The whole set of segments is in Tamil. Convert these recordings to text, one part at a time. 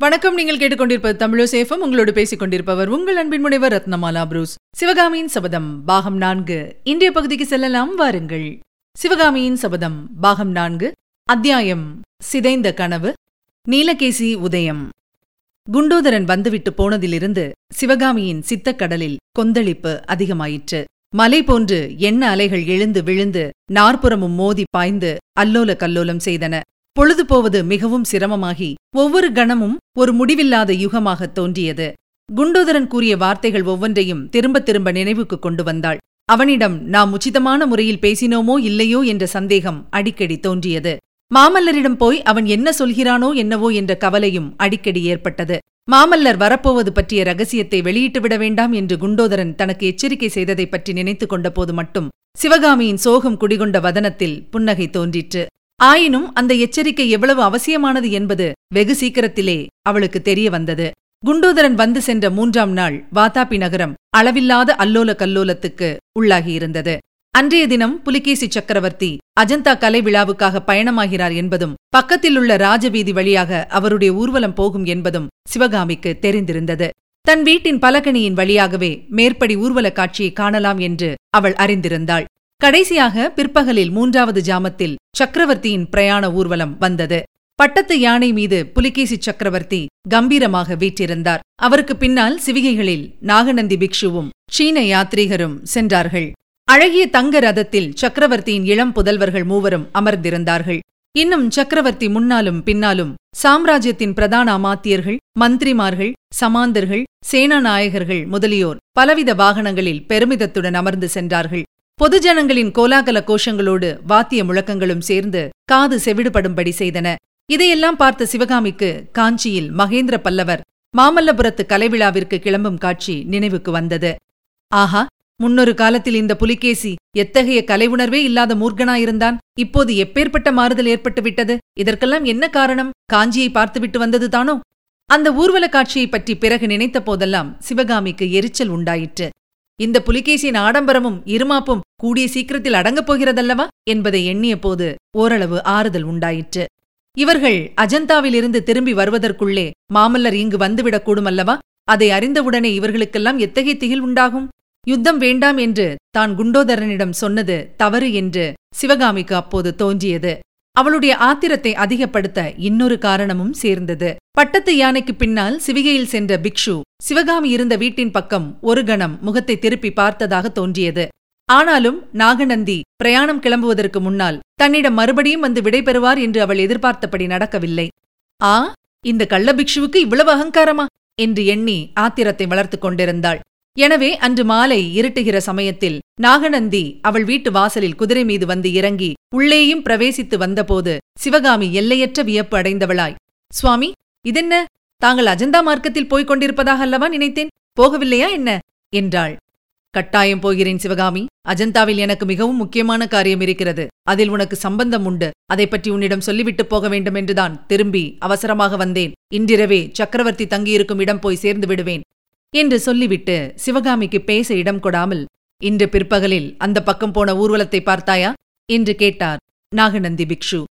வணக்கம். நீங்கள் கேட்டுக்கொண்டிருப்பது தமிழசேஃபம் உங்களோடு பேசிக் கொண்டிருப்பவர் உங்கள் அன்பின் முனைவர் ரத்னமாலா புரூஸ். சிவகாமியின் சபதம் பாகம் நான்கு. இன்றைய பகுதிக்கு செல்லலாம். வாருங்கள். சிவகாமியின் சபதம் பாகம் நான்கு. அத்தியாயம் சிதைந்த கனவு. நீலகேசி உதயம். குண்டோதரன் வந்துவிட்டு போனதிலிருந்து சிவகாமியின் சித்தக்கடலில் கொந்தளிப்பு அதிகமாயிற்று. மலை போன்று எண்ண அலைகள் எழுந்து விழுந்து நாற்புறமும் மோதி பாய்ந்து அல்லோல கல்லோலம் செய்தன. பொழுது போவது மிகவும் சிரமமாகி ஒவ்வொரு கணமும் ஒரு முடிவில்லாத யுகமாகத் தோன்றியது. குண்டோதரன் கூறிய வார்த்தைகள் ஒவ்வொன்றையும் திரும்ப திரும்ப நினைவுக்கு கொண்டு வந்தாள். அவனிடம் நாம் உச்சிதமான முறையில் பேசினோமோ இல்லையோ? என்ற சந்தேகம் அடிக்கடி தோன்றியது. மாமல்லரிடம் போய் அவன் என்ன சொல்கிறானோ என்னவோ என்ற கவலையும் அடிக்கடி ஏற்பட்டது. மாமல்லர் வரப்போவது பற்றிய ரகசியத்தை வெளியிட்டு விட வேண்டாம் என்று குண்டோதரன் தனக்கு எச்சரிக்கை செய்ததைப் பற்றி நினைத்துக் கொண்டபோது மட்டும் சிவகாமியின் சோகம் குடிகொண்ட வதனத்தில் புன்னகை தோன்றிற்று. ஆயினும் அந்த எச்சரிக்கை எவ்வளவு அவசியமானது என்பது வெகு சீக்கிரத்திலே அவளுக்கு தெரிய வந்தது குண்டோதரன் வந்து சென்ற மூன்றாம் நாள் வாதாபி நகரம் அளவில்லாத அல்லோல கல்லோலத்துக்கு உள்ளாகியிருந்தது அன்றைய தினம் புலிகேசி சக்கரவர்த்தி அஜந்தா கலை விழாவுக்காக பயணமாகிறார் என்பதும் பக்கத்திலுள்ள ராஜவீதி வழியாக அவருடைய ஊர்வலம் போகும் என்பதும் சிவகாமிக்கு தெரிந்திருந்தது. தன் வீட்டின் பலகணியின் வழியாகவே மேற்படி ஊர்வல காட்சியை காணலாம் என்று அவள் அறிந்திருந்தாள். கடைசியாக பிற்பகலில் மூன்றாவது ஜாமத்தில் சக்கரவர்த்தியின் பிரயாண ஊர்வலம் வந்தது. பட்டத்து யானை மீது புலிகேசி சக்கரவர்த்தி கம்பீரமாக வீற்றிருந்தார். அவருக்கு பின்னால் சிவிகைகளில் நாகநந்தி பிக்ஷுவும் சீன யாத்ரீகரும் சென்றார்கள். அழகிய தங்க ரதத்தில் சக்கரவர்த்தியின் இளம் புதல்வர்கள் மூவரும் அமர்ந்திருந்தார்கள். இன்னும் சக்கரவர்த்தி முன்னாலும் பின்னாலும் சாம்ராஜ்யத்தின் பிரதான அமாத்தியர்கள் மந்திரிமார்கள் சமாந்தர்கள் சேனாநாயகர்கள் முதலியோர் பலவித வாகனங்களில் பெருமிதத்துடன் அமர்ந்து சென்றார்கள். பொதுஜனங்களின் கோலாகல கோஷங்களோடு வாத்திய முழக்கங்களும் சேர்ந்து காது செவிடுபடும்படி செய்தன. இதையெல்லாம் பார்த்த சிவகாமிக்கு காஞ்சியில் மகேந்திர பல்லவர் மாமல்லபுரத்து கலைவிழாவிற்கு கிளம்பும் காட்சி நினைவுக்கு வந்தது. ஆஹா முன்னொரு காலத்தில் இந்த புலிகேசி எத்தகைய கலை உணர்வே இல்லாத மூர்க்கனாயிருந்தான். இப்போது எப்பேற்பட்ட மாறுதல் ஏற்பட்டு விட்டது இதற்கெல்லாம் என்ன காரணம்? காஞ்சியை பார்த்துவிட்டு வந்ததுதானோ அந்த ஊர்வல காட்சியைப் பற்றி பிறகு நினைத்த போதெல்லாம் சிவகாமிக்கு எரிச்சல் உண்டாயிற்று. இந்த புலிகேசியின் ஆடம்பரமும் இருமாப்பும் கூடிய சீக்கிரத்தில் அடங்கப் போகிறதல்லவா? என்பதை எண்ணிய போது ஓரளவு ஆறுதல் உண்டாயிற்று. இவர்கள் அஜந்தாவிலிருந்து திரும்பி வருவதற்குள்ளே மாமல்லர் இங்கு வந்துவிடக்கூடுமல்லவா அதை அறிந்தவுடனே இவர்களுக்கெல்லாம் எத்தகைய திகில் உண்டாகும்? யுத்தம் வேண்டாம் என்று தான் குண்டோதரனிடம் சொன்னது தவறு என்று சிவகாமிக்கு அப்போது தோன்றியது. அவளுடைய ஆத்திரத்தை அதிகப்படுத்த இன்னொரு காரணமும் சேர்ந்தது. பட்டத்து யானைக்கு பின்னால் சிவிகையில் சென்ற பிக்ஷு சிவகாமி இருந்த வீட்டின் பக்கம் ஒரு கணம் முகத்தை திருப்பி பார்த்ததாக தோன்றியது. ஆனாலும் நாகநந்தி பிரயாணம் கிளம்புவதற்கு முன்னால் தன்னிடம் மறுபடியும் வந்து விடைபெறுவார் என்று அவள் எதிர்பார்த்தபடி நடக்கவில்லை. ஆ இந்த கள்ள பிக்ஷுவுக்கு இவ்வளவு அகங்காரமா? என்று எண்ணி ஆத்திரத்தை வளர்த்துக் கொண்டிருந்தாள். எனவே அன்று மாலை இருட்டுகிற சமயத்தில் நாகநந்தி அவள் வீட்டு வாசலில் குதிரை மீது வந்து இறங்கி உள்ளேயும் பிரவேசித்து வந்தபோது சிவகாமி எல்லையற்ற வியப்பு அடைந்தவளாய். சுவாமி இதென்ன? தாங்கள் அஜந்தா மார்க்கத்தில் போய்க் கொண்டிருப்பதாக அல்லவா நினைத்தேன்? போகவில்லையா என்ன? என்றாள். கட்டாயம் போகிறேன் சிவகாமி. அஜந்தாவில் எனக்கு மிகவும் முக்கியமான காரியம் இருக்கிறது. அதில் உனக்கு சம்பந்தம் உண்டு. அதை பற்றி உன்னிடம் சொல்லிவிட்டு போக வேண்டும் என்றுதான் திரும்பி அவசரமாக வந்தேன். இன்றிரவே சக்கரவர்த்தி தங்கியிருக்கும் இடம் போய் சேர்ந்து விடுவேன். என்று சொல்லிவிட்டு சிவகாமிக்கு பேச இடம் கொடாமல் இன்று பிற்பகலில் அந்த பக்கம் போன ஊர்வலத்தை பார்த்தாயா? என்று கேட்டார் நாகநந்தி பிக்ஷு.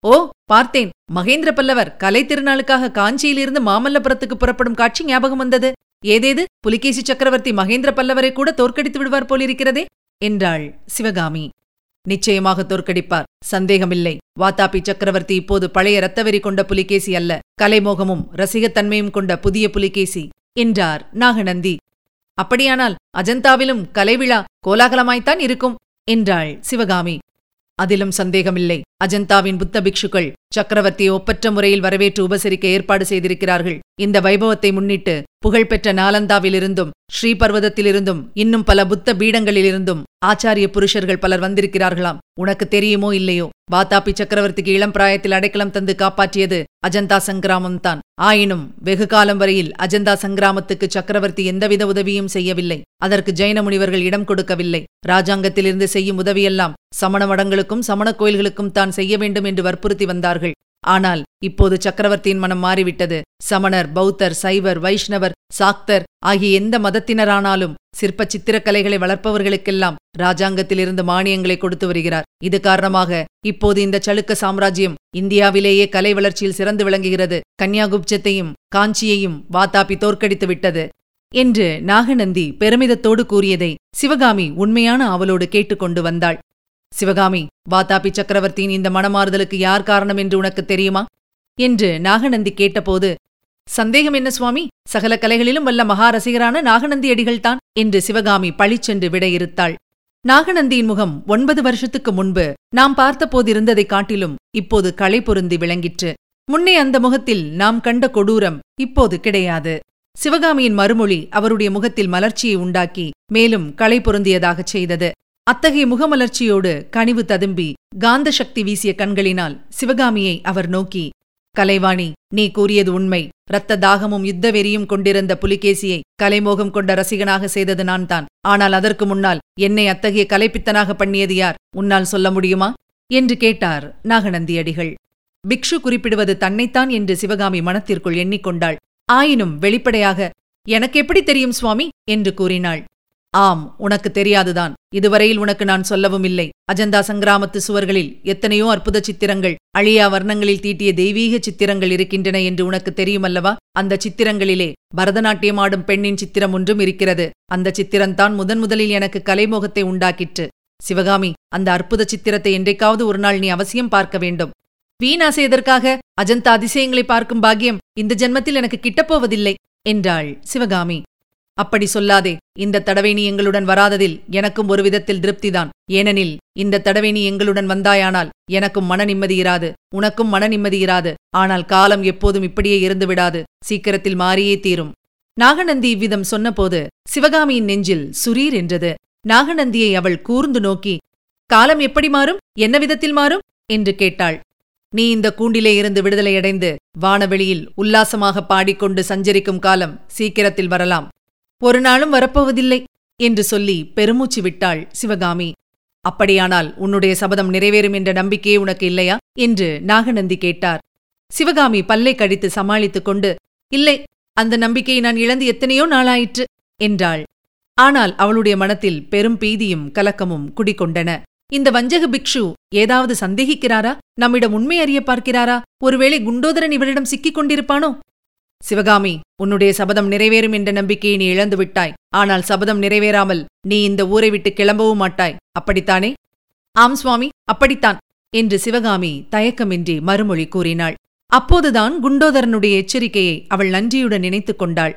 ஓ பார்த்தேன். மகேந்திர பல்லவர் கலை திருநாளுக்காக காஞ்சியிலிருந்து மாமல்லபுரத்துக்கு புறப்படும் காட்சி ஞாபகம் வந்தது. ஏதேது? புலிகேசி சக்கரவர்த்தி மகேந்திர பல்லவரை கூட தோற்கடித்து விடுவார் போலிருக்கிறதே என்றாள் சிவகாமி. நிச்சயமாக தோற்கடிப்பார். சந்தேகமில்லை. வாத்தாபி சக்கரவர்த்தி இப்போது பழைய இரத்தவெறி கொண்ட புலிகேசி அல்ல. கலைமோகமும் ரசிகத்தன்மையும் கொண்ட புதிய புலிகேசி. என்றார் நாகநந்தி. அப்படியானால் அஜந்தாவிலும் கலைவிழா கோலாகலமாய்த்தான் இருக்கும் என்றாள் சிவகாமி. அதிலும் சந்தேகமில்லை. அஜந்தாவின் புத்த பிக்ஷுக்கள் சக்கரவர்த்தியை ஒப்பற்ற முறையில் வரவேற்று உபசரிக்க ஏற்பாடு செய்திருக்கிறார்கள். இந்த வைபவத்தை முன்னிட்டு புகழ்பெற்ற நாலந்தாவிலிருந்தும் ஸ்ரீபர்வதத்திலிருந்தும் இன்னும் பல புத்த பீடங்களிலிருந்தும் ஆச்சாரிய புருஷர்கள் பலர் வந்திருக்கிறார்களாம். உனக்கு தெரியுமோ இல்லையோ? வாத்தாபி சக்கரவர்த்திக்கு இளம் பிராயத்தில் அடைக்கலம் தந்து காப்பாற்றியது அஜந்தா சங்கிராமம்தான் ஆயினும் வெகு காலம் வரையில் அஜந்தா சங்கிராமத்துக்கு சக்கரவர்த்தி எந்தவித உதவியும் செய்யவில்லை. அதற்கு ஜெயின முனிவர்கள் இடம் கொடுக்கவில்லை. ராஜாங்கத்திலிருந்து செய்யும் உதவியெல்லாம் சமண மடங்களுக்கும் சமண கோயில்களுக்கும் தான் செய்ய வேண்டும் என்று வற்புறுத்தி வந்தார்கள். ஆனால் இப்போது சக்கரவர்த்தியின் மனம் மாறிவிட்டது. சமணர் பௌத்தர் சைவர் வைஷ்ணவர் சாக்தர் ஆகிய எந்த மதத்தினரானாலும் சிற்ப சித்திரக்கலைகளை வளர்ப்பவர்களுக்கெல்லாம் ராஜாங்கத்திலிருந்து மானியங்களை கொடுத்து வருகிறார். இது காரணமாக இப்போது இந்த சளுக்க சாம்ராஜ்யம் இந்தியாவிலேயே கலை வளர்ச்சியில் சிறந்து விளங்குகிறது. கன்யாகுப்சத்தையும் காஞ்சியையும் வாத்தாபி தோற்கடித்து விட்டது என்று நாகநந்தி பெருமிதத்தோடு கூறியதை சிவகாமி உண்மையான அவளோடு கேட்டுக்கொண்டு வந்தாள். சிவகாமி வாதாபி சக்கரவர்த்தியின் இந்த மனமாறுதலுக்கு யார் காரணம் என்று உனக்கு தெரியுமா? என்று நாகநந்தி கேட்டபோது சந்தேகம் என்ன சுவாமி? சகல கலைகளிலும் வல்ல மகாரசிகரான நாகநந்தி அடிகள்தான் என்று சிவகாமி பழிச்சென்று விடையிறுத்தாள். நாகநந்தியின் முகம் ஒன்பது வருஷத்துக்கு முன்பு நாம் பார்த்தபோதிருந்ததைக் காட்டிலும் இப்போது களை பொருந்தி விளங்கிற்று. முன்னே அந்த முகத்தில் நாம் கண்ட கொடூரம் இப்போது கிடையாது. சிவகாமியின் மறுமொழி அவருடைய முகத்தில் மலர்ச்சியை உண்டாக்கி மேலும் களை பொருந்தியதாகச் செய்தது. அத்தகைய முகமலர்ச்சியோடு கனிவு ததும்பி காந்த சக்தி வீசிய கண்களினால் சிவகாமியை அவர் நோக்கி கலைவாணி நீ கூறியது உண்மை. இரத்த தாகமும் யுத்த வெறியும் கொண்டிருந்த புலிகேசியை கலைமோகம் கொண்ட ரசிகனாக செய்தது நான் தான் ஆனால் அதற்கு முன்னால் என்னை அத்தகைய கலைப்பித்தனாக பண்ணியது யார்? உன்னால் சொல்ல முடியுமா? என்று கேட்டார் நாகநந்தியடிகள். பிக்ஷு குறிப்பிடுவது தன்னைத்தான் என்று சிவகாமி மனத்திற்குள் எண்ணிக்கொண்டாள். ஆயினும் வெளிப்படையாக எனக்கு எப்படி தெரியும் சுவாமி? என்று கூறினாள். ஆம் உனக்கு தெரியாதுதான். இதுவரையில் உனக்கு நான் சொல்லவும் இல்லை. அஜந்தா சங்கிராமத்து சுவர்களில் எத்தனையோ அற்புத சித்திரங்கள் அழியா வர்ணங்களில் தீட்டிய தெய்வீக சித்திரங்கள் இருக்கின்றன என்று உனக்கு தெரியுமல்லவா? அந்த சித்திரங்களிலே பரதநாட்டியம் ஆடும் பெண்ணின் சித்திரம் ஒன்றும் இருக்கிறது. அந்த சித்திரம்தான் முதன் முதலில் எனக்கு கலைமோகத்தை உண்டாக்கிற்று. சிவகாமி அந்த அற்புத சித்திரத்தை என்றைக்காவது ஒரு நாள் நீ அவசியம் பார்க்க வேண்டும். வீணாசை எதற்காக? அஜந்தா அதிசயங்களை பார்க்கும் பாக்கியம் இந்த ஜென்மத்தில் எனக்கு கிட்டப்போவதில்லை என்றாள் சிவகாமி. அப்படி சொல்லாதே இந்த தடவை நீ எங்களுடன் வராததில் எனக்கும் ஒரு விதத்தில் திருப்திதான். ஏனெனில் இந்த தடவை நீ எங்களுடன் வந்தாயானால் எனக்கும் மன நிம்மதியிராது உனக்கும் மன நிம்மதியிராது ஆனால் காலம் எப்போதும் இப்படியே இருந்து விடாது சீக்கிரத்தில் மாறியே தீரும். நாகநந்தி இவ்விதம் சொன்னபோது சிவகாமியின் நெஞ்சில் சுரீர் என்றது. நாகநந்தியை அவள் கூர்ந்து நோக்கி காலம் எப்படி மாறும்? என்ன விதத்தில் மாறும்? என்று கேட்டாள். நீ இந்த கூண்டிலே இருந்து விடுதலையடைந்து வானவெளியில் உல்லாசமாக பாடிக்கொண்டு சஞ்சரிக்கும் காலம் சீக்கிரத்தில் வரலாம். ஒரு நாளும் வரப்போவதில்லை என்று சொல்லி பெருமூச்சு விட்டாள் சிவகாமி. அப்படியானால் உன்னுடைய சபதம் நிறைவேறும் என்ற நம்பிக்கையே உனக்கு இல்லையா? என்று நாகநந்தி கேட்டார். சிவகாமி பல்லை கடித்து சமாளித்துக் கொண்டு இல்லை அந்த நம்பிக்கையை நான் இழந்து எத்தனையோ நாளாயிற்று என்றாள். ஆனால் அவளுடைய மனத்தில் பெரும் பீதியும் கலக்கமும் குடிகொண்டன. இந்த வஞ்சக பிக்ஷு ஏதாவது சந்தேகிக்கிறாரா? நம்மிடம் உண்மை அறிய பார்க்கிறாரா? ஒருவேளை குண்டோதரன் இவரிடம் சிக்கிக் கொண்டிருப்பானோ? சிவகாமி உன்னுடைய சபதம் நிறைவேறும் என்ற நம்பிக்கையை நீ இழந்துவிட்டாய் ஆனால் சபதம் நிறைவேறாமல் நீ இந்த ஊரை விட்டு கிளம்பவும் மாட்டாய். அப்படித்தானே? ஆம் சுவாமி அப்படித்தான் என்று சிவகாமி தயக்கமின்றி மறுமொழி கூறினாள். அப்போதுதான் குண்டோதரனுடைய எச்சரிக்கையை அவள் நன்றியுடன் நினைத்துக் கொண்டாள்.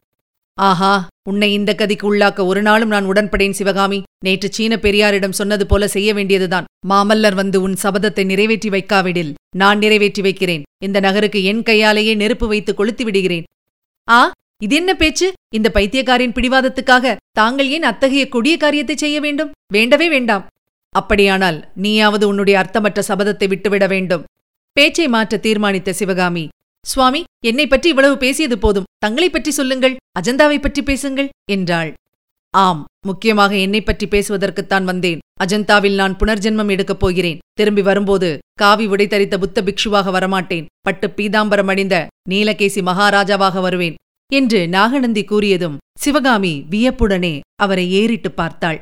ஆஹா உன்னை இந்த கதிக்கு உள்ளாக்க ஒரு நாளும் நான் உடன்படேன் சிவகாமி. நேற்று சீன பெரியாரிடம் சொன்னது போல செய்ய வேண்டியதுதான். மாமல்லர் வந்து உன் சபதத்தை நிறைவேற்றி வைக்காவிடில். நான் நிறைவேற்றி வைக்கிறேன். இந்த நகருக்கு என் கையாலேயே நெருப்பு வைத்து கொளுத்தி விடுகிறேன். ஆ இது என்ன பேச்சு? இந்த பைத்தியக்காரின் பிடிவாதத்துக்காக தாங்கள் ஏன் அத்தகைய கொடிய காரியத்தை செய்ய வேண்டும்? வேண்டவே வேண்டாம். அப்படியானால் நீயாவது உன்னுடைய அர்த்தமற்ற சபதத்தை விட்டுவிட வேண்டும். பேச்சை மாற்ற தீர்மானித்த சிவகாமி சுவாமி என்னை பற்றி இவ்வளவு பேசியது போதும். தங்களைப் பற்றி சொல்லுங்கள். அஜந்தாவை பற்றி பேசுங்கள் என்றாள். ஆம் முக்கியமாக என்னை பற்றி பேசுவதற்குத்தான் வந்தேன். அஜந்தாவில் நான் புனர்ஜென்மம் எடுக்கப் போகிறேன். திரும்பி வரும்போது காவி உடை தரித்த புத்த பிக்ஷுவாக வரமாட்டேன். பட்டு பீதாம்பரம் அணிந்த நீலகேசி மகாராஜாவாக வருவேன். என்று நாகநந்தி கூறியதும் சிவகாமி வியப்புடனே அவரை ஏறிட்டு பார்த்தாள்.